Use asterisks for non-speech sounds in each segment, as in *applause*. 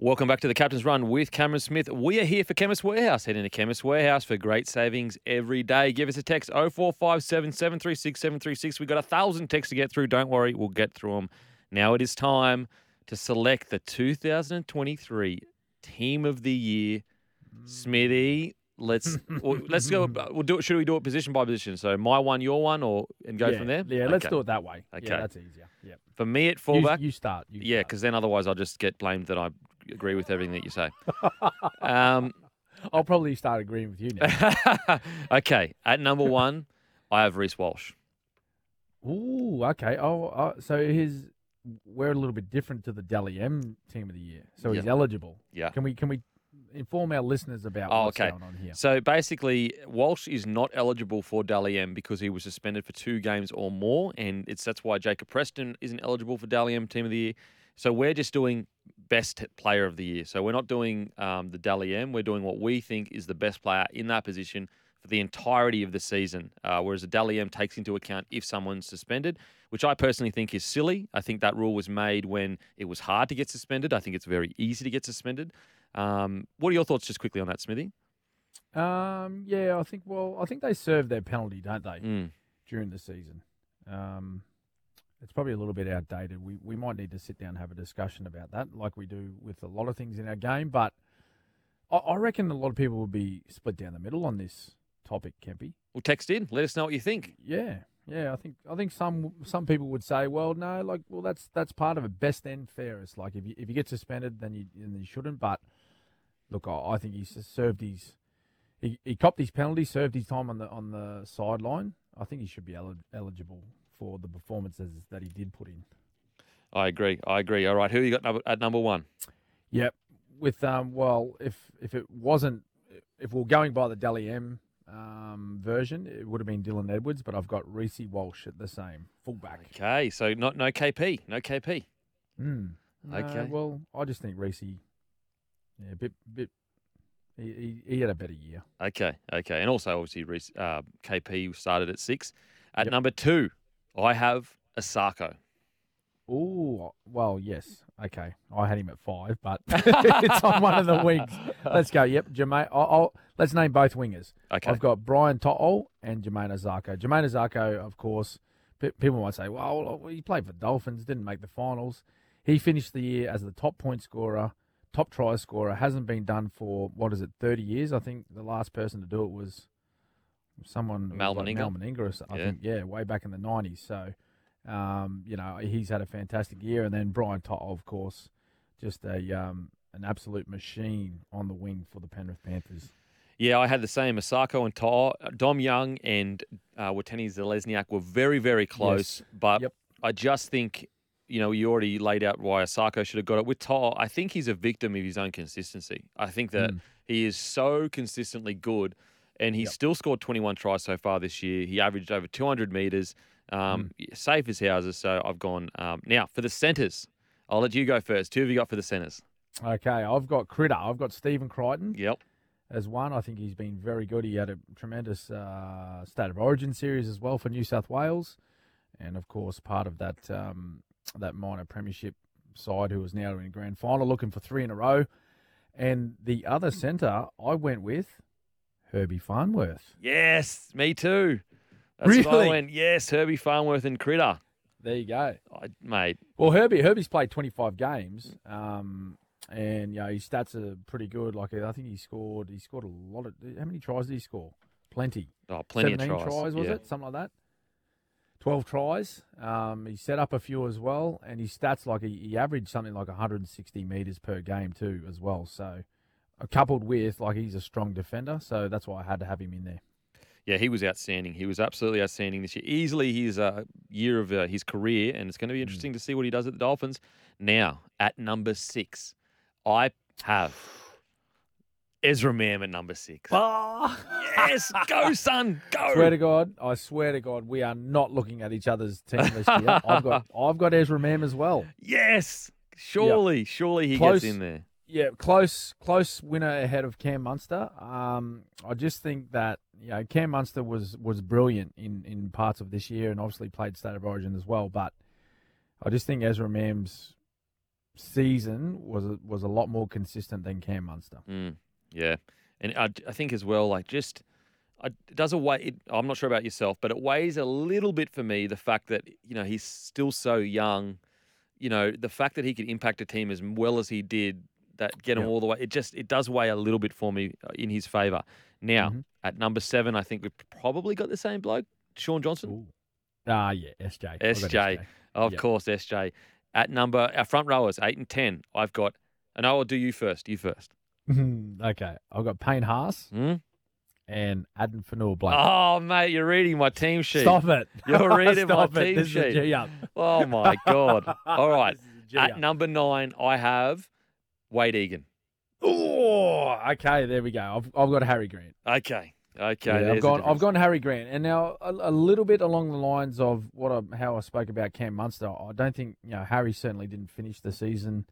Welcome back to the Captain's Run with Cameron Smith. We are here for Chemist Warehouse. Head into Chemist Warehouse for great savings every day. Give us a text 0457 736 736. We've got a thousand texts to get through. Don't worry, we'll get through them. Now it is time to select the 2023 Team of the Year. Smithy, let's *laughs* well, let's go. We'll do it. Should we do it position by position? So my one, your one, or and go yeah, from there. Yeah, let's do it that way. Okay. Yeah, that's easier. Yeah. For me at You, fullback, you start. You yeah, because then otherwise I'll just get blamed that I agree with everything that you say. *laughs* um, I'll probably start agreeing with you now. *laughs* okay, at number one, *laughs* I have Reece Walsh. Ooh, okay. Oh, uh, so his we're a little bit different to the Dally M team of the year. So he's Yeah. eligible. Yeah. Can we can we inform our listeners about Oh, what's okay. going on here? So basically, Walsh is not eligible for Dally M because he was suspended for two games or more, and it's that's why Jacob Preston isn't eligible for Dally M Team of the Year. So we're just doing best player of the year. So we're not doing um, the Dally M. We're doing what we think is the best player in that position for the entirety of the season. Uh, whereas the Dally M takes into account if someone's suspended, which I personally think is silly. I think that rule was made when it was hard to get suspended. I think it's very easy to get suspended. Um, what are your thoughts, just quickly on that, Smithy? Um, yeah, I think. Well, I think they serve their penalty, don't they, Mm. during the season? Um, it's probably a little bit outdated. We we might need to sit down and have a discussion about that, like we do with a lot of things in our game. But I, I reckon a lot of people would be split down the middle on this topic, Kempy. Well, text in. Let us know what you think. Yeah, yeah. I think I think some some people would say, well, no, like, well, that's that's part of it. Best and fairest. Like, if you if you get suspended, then you then you shouldn't. But look, I, I think he's served his he, he copped his penalty, served his time on the on the sideline. I think he should be eli- eligible for the performances that he did put in. I agree. I agree. All right. Who you got number, at number one? Yep. With um, well, if if it wasn't, if we're going by the Dally M um, version, it would have been Dylan Edwards. But I've got Reece Walsh at the same fullback. Okay. So not no KP. No KP. Mm. Okay. well, I just think Reece, yeah, a bit, bit. He, he, he had a better year. Okay. Okay. And also, obviously, uh, KP started at six. At Yep. number two, I have Isaako. Ooh, well, yes. Okay, I had him at five, but *laughs* it's on one of the wings. Let's go. Yep, Jamayne. I'll, I'll, let's name both wingers. Okay. I've got Brian To'o and Jamayne Isaako. Jamayne Isaako, of course, pe- people might say, well, he played for Dolphins, didn't make the finals. He finished the year as the top point scorer, top try scorer. Hasn't been done for, what is it, 30 years? I think the last person to do it was someone. Mal like Meninga, I Yeah. think, yeah, way back in the 90s. So, um, you know, he's had a fantastic year. And then Brian To'o, of course, just a um, an absolute machine on the wing for the Penrith Panthers. Yeah, I had the same. Isaako and Ta- Dom Young and uh, Watene-Zelezniak were very, very close. But Yep. I just think, you know, you already laid out why Isaako should have got it. With Ta, I think he's a victim of his own consistency. I think that Mm. he is so consistently good, and he's Yep. still scored 21 tries so far this year. He averaged over 200 metres, um, safe as houses. So I've gone. Um, now, for the centres, I'll let you go first. Who have you got for the centres? Okay, I've got Critter. I've got Stephen Crichton Yep. as one. I think he's been very good. He had a tremendous uh, State of Origin series as well for New South Wales, and of course part of that um, that minor premiership side who is now in grand final, looking for three in a row. And the other centre, I went with Herbie Farnworth. Yes, me too. That's what I Really? went. Yes, Herbie Farnworth and Critter. There you go. I, mate, Well, Herbie Herbie's played 25 games, um, and you know his stats are pretty good. Like I think he scored he scored a lot of. How many tries did he score? Plenty. oh, plenty of 17 tries. was yeah. it? Something like that. 12 tries. Um, he set up a few as well, and his stats like he, he averaged something like 160 meters per game too as well. So, coupled with like he's a strong defender, so that's why I had to have him in there. Yeah, he was outstanding. He was absolutely outstanding this year. Easily his uh, year of uh, his career, and it's going to Mm. be interesting to see what he does at the Dolphins. Now, at number six, I have Ezra Mam at number six. yes, go son, go. *laughs* Swear to God, I swear to God, we are not looking at each other's team this year. I've got I've got Ezra Mam as well. *laughs* yes, surely, surely he Close. gets in there. Yeah, close close winner ahead of Cam Munster. Um, I just think that you know Cam Munster was was brilliant in in parts of this year and obviously played State of Origin as well. But I just think Ezra Mam's season was a, was a lot more consistent than Cam Munster. Mm, yeah, and I, I think as well, like just it does a weigh. It, I'm not sure about yourself, but it weighs a little bit for me the fact that you know he's still so young. You know the fact that he could impact a team as well as he did, that get him Yeah. all the way. It just it does weigh a little bit for me uh, in his favour. Now Mhm. at number seven, I think we've probably got the same bloke, Shaun Johnson. Ah, yeah, SJ. I've SJ. Of Yep. course, SJ. At number our front rowers eight and ten, I've got. And I will do you first. You first. *laughs* okay, I've got Payne Haas Hmm? and Addin Fonua-Blake. Oh, mate, you're reading my team sheet. Stop it! *laughs* You're *laughs* reading my it. team This sheet. Oh my god! All right, This is a G at number nine, I have Wayde Egan. Oh, okay. There we go. I've, I've got Harry Grant. Okay, okay. Yeah, I've gone. I've gone Harry Grant, and now a, a little bit along the lines of what I, how I spoke about Cam Munster. I don't think you know Harry certainly didn't finish the season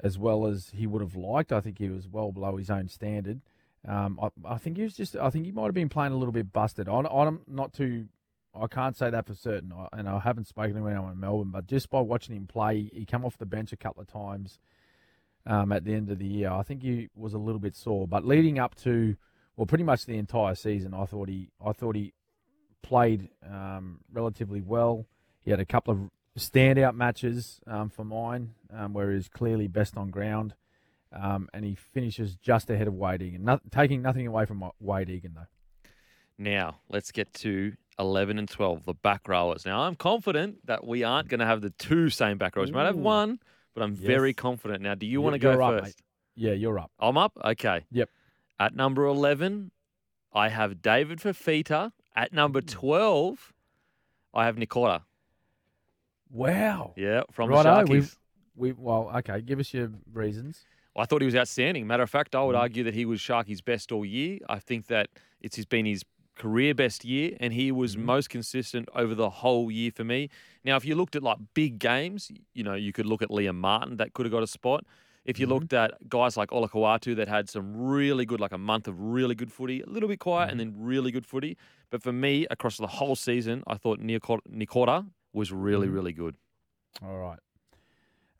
as well as he would have liked. I think he was well below his own standard. Um, I, I think he was just. I think he might have been playing a little bit busted. I, I'm not too. I can't say that for certain, I, and I haven't spoken to anyone in Melbourne, but just by watching him play, he come off the bench a couple of times um, at the end of the year. I think he was a little bit sore, but leading up to well, pretty much the entire season, I thought he, I thought he played um, relatively well. He had a couple of standout matches um, for mine, um, where he's clearly best on ground, um, and he finishes just ahead of Wayde Egan. No, taking nothing away from Wayde Egan though. Now let's get to eleven and twelve, the back rowers. Now I'm confident that we aren't going to have the two same back rowers. We might have one, but I'm very confident. Now, do you want to go up, first? mate. Yeah, you're up. I'm up. Okay. Yep. At number eleven, I have David Fifita. At number twelve, I have Nikora. Wow. Yeah, from Righto, the Sharkies. We well, okay. Give us your reasons. I thought he was outstanding. Matter of fact, I would Mhm. argue that he was Sharky's best all year. I think that it's been his career best year, and he was Mhm. most consistent over the whole year for me. Now, if you looked at like big games, you know, you could look at Liam Martin that could have got a spot. If you Mhm. looked at guys like Olakau'atu that had some really good, like a month of really good footy, a little bit quiet, and then really good footy. But for me, across the whole season, I thought Nikora was really, Mhm. really good. All right.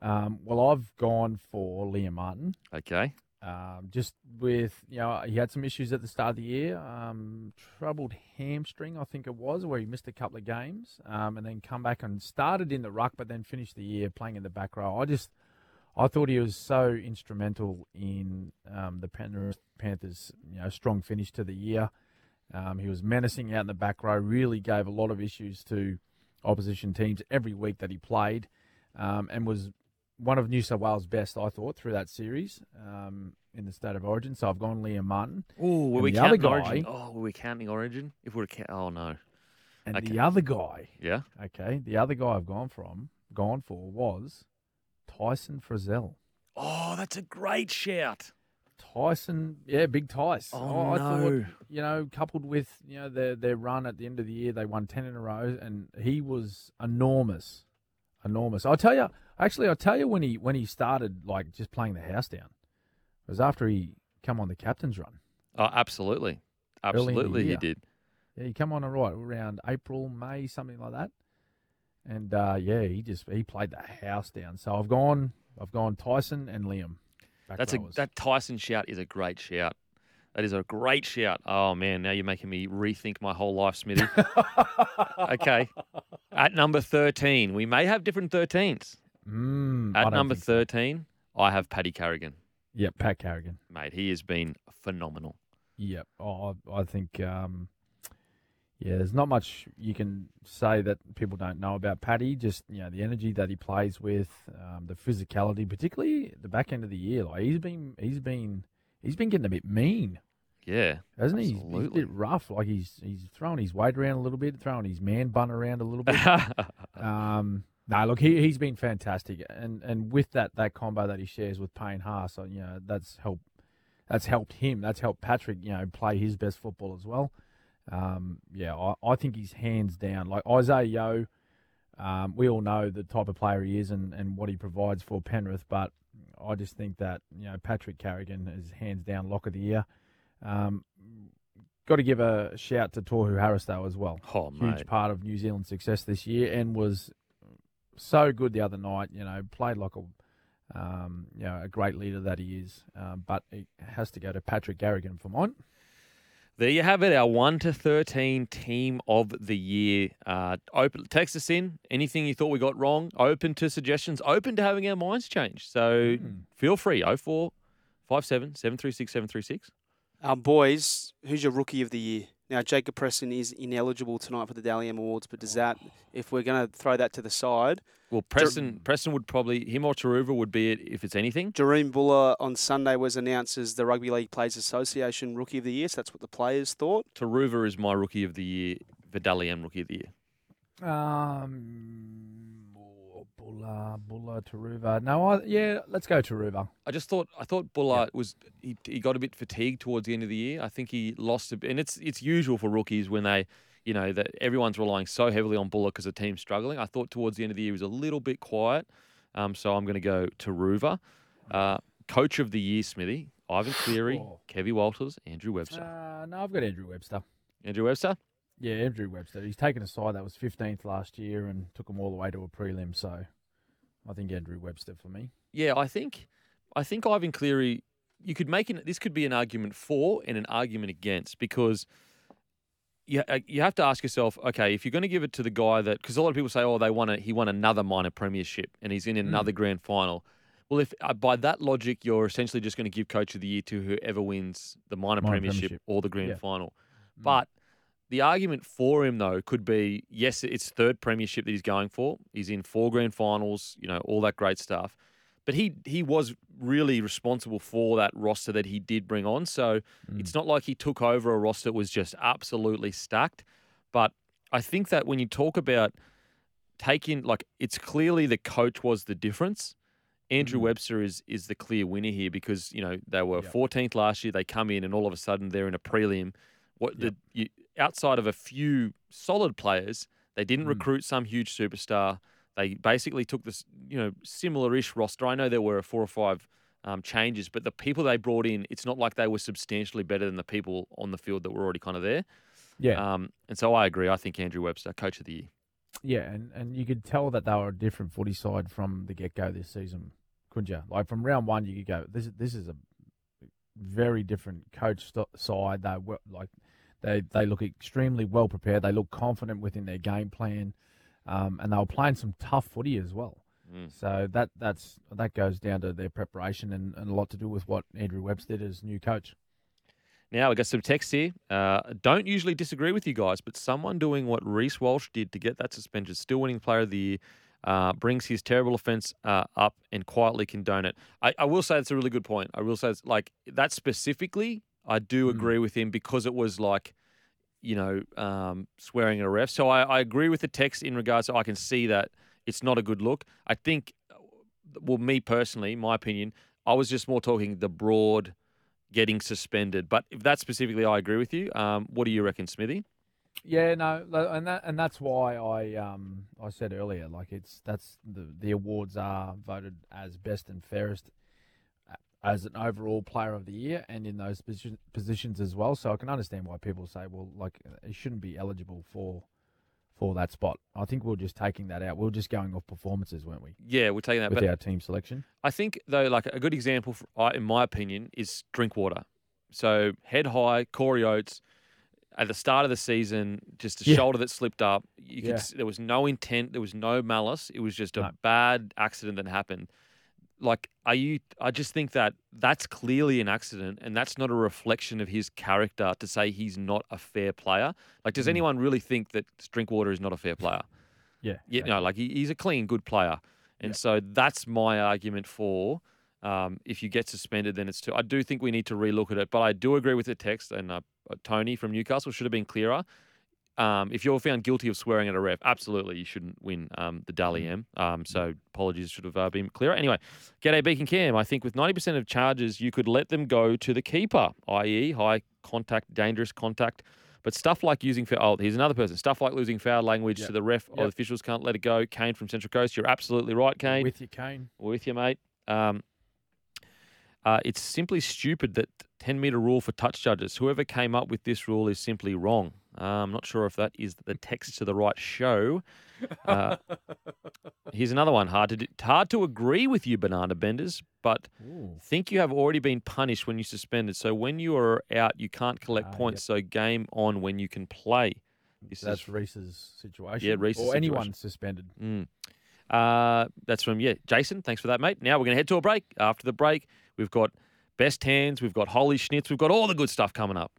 Um, well, I've gone for Liam Martin. Okay. Um, just with you know he had some issues at the start of the year, um, troubled hamstring I think it was, where he missed a couple of games, um, and then come back and started in the ruck, but then finished the year playing in the back row. I just I thought he was so instrumental in um, the Penrith Panthers' you know strong finish to the year. Um, he was menacing out in the back row, really gave a lot of issues to opposition teams every week that he played, um, and was one of New South Wales' best, I thought, through that series um, in the state of origin. So I've gone Liam Martin. Oh, were And we counting guy- Origin? Oh, were we counting Origin? If we were count, oh no. And Okay. the other guy, Yeah. okay, the other guy I've gone from, gone for was Tyson Frizell. Oh, that's a great shout. Tyson, yeah, big Tice. Oh, I no. thought, you know, coupled with you know their their run at the end of the year, they won ten in a row, and he was enormous, enormous. I'll tell you, actually, I'll tell you when he when he started like just playing the house down, it was after he come on the captain's run. Oh, absolutely. Early in the Absolutely, he did. Yeah, he come on right around April, May, something like that. And uh, yeah, he just he played the house down. So I've gone I've gone Tyson and Liam. That's a rowers. that Tyson shout is a great shout. That is a great shout. Oh man, now you're making me rethink my whole life, Smithy. *laughs* okay. At number 13, we may have different 13s. Mm, At number so. 13, I have Paddy Carrigan. Yep, Pat Carrigan. Mate, he has been phenomenal. Yep. Oh, I, I think um, yeah, there's not much you can say that people don't know about Paddy. Just you know the energy that he plays with, um, the physicality, particularly the back end of the year. Like he's been he's been he's been getting a bit mean. Yeah. hasn't he? He's- He's, a bit rough. Like he's he's throwing his weight around a little bit, throwing his man bun around a little bit. *laughs* um, No, look, he he's been fantastic, and and with that that combo that he shares with Payne Haas, you know, that's helped. That's helped him. That's helped Patrick, you know, play his best football as well. Um, yeah, I, I think he's hands down. Like Isaah Yeo, um, we all know the type of player he is and, and what he provides for Penrith, but I just think that you know Patrick Carrigan is hands down lock of the year. Um, got to give a shout to Tohu Harris though as well. Oh, Huge mate. part of New Zealand's success this year and was so good the other night. You know, played like a um, you know a great leader that he is. Um, but it has to go to Patrick Carrigan for mine. There you have it, our 1 to 13 team of the year. Uh, open, text us in. Anything you thought we got wrong, open to suggestions, open to having our minds changed. So Hmm. feel free. 0457 736 736. Um, boys, who's your rookie of the year? Now, Jacob Preston is ineligible tonight for the Dally M Awards, but does that, if we're going to throw that to the side, Well, Preston, Preston would probably, him or Turuva would be it if it's anything. Jahream Bula on Sunday was announced as the Rugby League Players Association Rookie of the Year, so that's what the players thought. Turuva is my rookie of the year, Vidali M rookie of the year. Um, Bula, Bula, Turuva. No, I, yeah, let's go Turuva. I just thought I thought Bullard was he, he got a bit fatigued towards the end of the year. I think he lost a bit, and it's it's usual for rookies when they, you know, that everyone's relying so heavily on Bula because the team's struggling. I thought towards the end of the year he was a little bit quiet, um, so I'm going to go to Ruva. Uh, Coach of the year, Smithy, Ivan Cleary, Oh. Kevy Walters, Andrew Webster. Uh, no, I've got Andrew Webster. Andrew Webster. Yeah, Andrew Webster. He's taken a side that was 15th last year and took them all the way to a prelim. So I think Andrew Webster for me. Yeah, I think I think Ivan Cleary. You could make an, this could be an argument for and an argument against because you uh, you have to ask yourself, okay, if you're going to give it to the guy that because a lot of people say, oh, they won a, he won another minor premiership and he's in another grand final. Well, if uh, by that logic you're essentially just going to give coach of the year to whoever wins the minor, Minor premiership, premiership. or the grand Yeah. final, Mm. but the argument for him though could be yes, it's third premiership that he's going for. He's in four grand finals, you know, all that great stuff. But he he was really responsible for that roster that he did bring on. So Mm. it's not like he took over a roster that was just absolutely stacked. But I think that when you talk about taking like it's clearly the coach was the difference. Andrew Mhm. Webster is is the clear winner here because you know they were Yep. 14th last year. They come in and all of a sudden they're in a prelim. What Yep. the you, outside of a few solid players, they didn't Mm. recruit some huge superstar. They basically took this you know similar-ish roster. I know there were four or five um, changes, but the people they brought in, it's not like they were substantially better than the people on the field that were already kind of there. Yeah, Um, and so I agree. I think Andrew Webster, coach of the year. yeah, and, and you could tell that they were a different footy side from the get go this season, couldn't you? Like from round one, you could go, this is this is a very different coach st- side. They were like they they look extremely well prepared. They look confident within their game plan, um, and they were playing some tough footy as well. Mm. So that that's that goes down to their preparation and, and a lot to do with what Andrew Webster did as new coach. Now we got some text here. Uh, don't usually disagree with you guys, but someone doing what Reece Walsh did to get that suspension, still winning Player of the Year, uh, brings his terrible offence uh, up and quietly condone it. I, I will say it's a really good point. I will say it's like that specifically. I do Mm. agree with him because it was like, you know, um, swearing at a ref. So I, I agree with the text in regards to I can see that it's not a good look. I think, well, me personally, my opinion, I was just more talking the broad getting suspended. But if that specifically, I agree with you. Um, what do you reckon, Smithy? Yeah, no, and that and that's why I um I said earlier, like it's that's the the awards are voted as best and fairest uh, as an overall player of the year and in those position, positions as well. So I can understand why people say, well, like uh, he shouldn't be eligible for for that spot. I think we we're just taking that out. We are just going off performances, weren't we, Yeah, we're taking that. with But our team selection? I think though, like a good example, for, in my opinion, is Drinkwater. So head high, Corey Oates. At the start of the season, just a Yeah. shoulder that slipped up. You could, Yeah. there was no intent. There was no malice. It was just a No. bad accident that happened. Like, are you? I just think that that's clearly an accident, and that's not a reflection of his character to say he's not a fair player. Like, does Mm. anyone really think that Drinkwater is not a fair player? *laughs* Yeah, Yeah, no, like he, he's a clean, good player, and Yeah. so that's my argument for um, if you get suspended, then it's too. I do think we need to relook at it, but I do agree with the text and uh, uh, Tony from Newcastle should have been clearer. Um, if you're found guilty of swearing at a ref, absolutely you shouldn't win um, the Dally M. Um, so apologies should have uh, been clearer. Anyway, G'day Beacon Cam. I think with 90% of charges, you could let them go to the keeper, i.e., high contact, dangerous contact. But stuff like using foul, oh, here's another person. Stuff like losing foul language Yep. to the ref or the officials can't let it go. Kane from Central Coast, you're absolutely right, Kane. With your cane. with you, mate. Um, uh, it's simply stupid that 10 metre rule for touch judges. Whoever came up with this rule is simply wrong. Uh, I'm not sure if that is the text to the right show. *laughs* Uh, here's another one. Hard to do, hard to agree with you, banana benders, but Ooh. think you have already been punished when you suspended. So when you are out, you can't collect Ah, points. So game on when you can play. This That's is Reece's situation. Yeah, Reece's Or anyone suspended. Mm. Uh, that's from yeah, Jason. Thanks for that, mate. Now we're going to head to a break. After the break, we've got best hands, we've got holy schnitz, we've got all the good stuff coming up.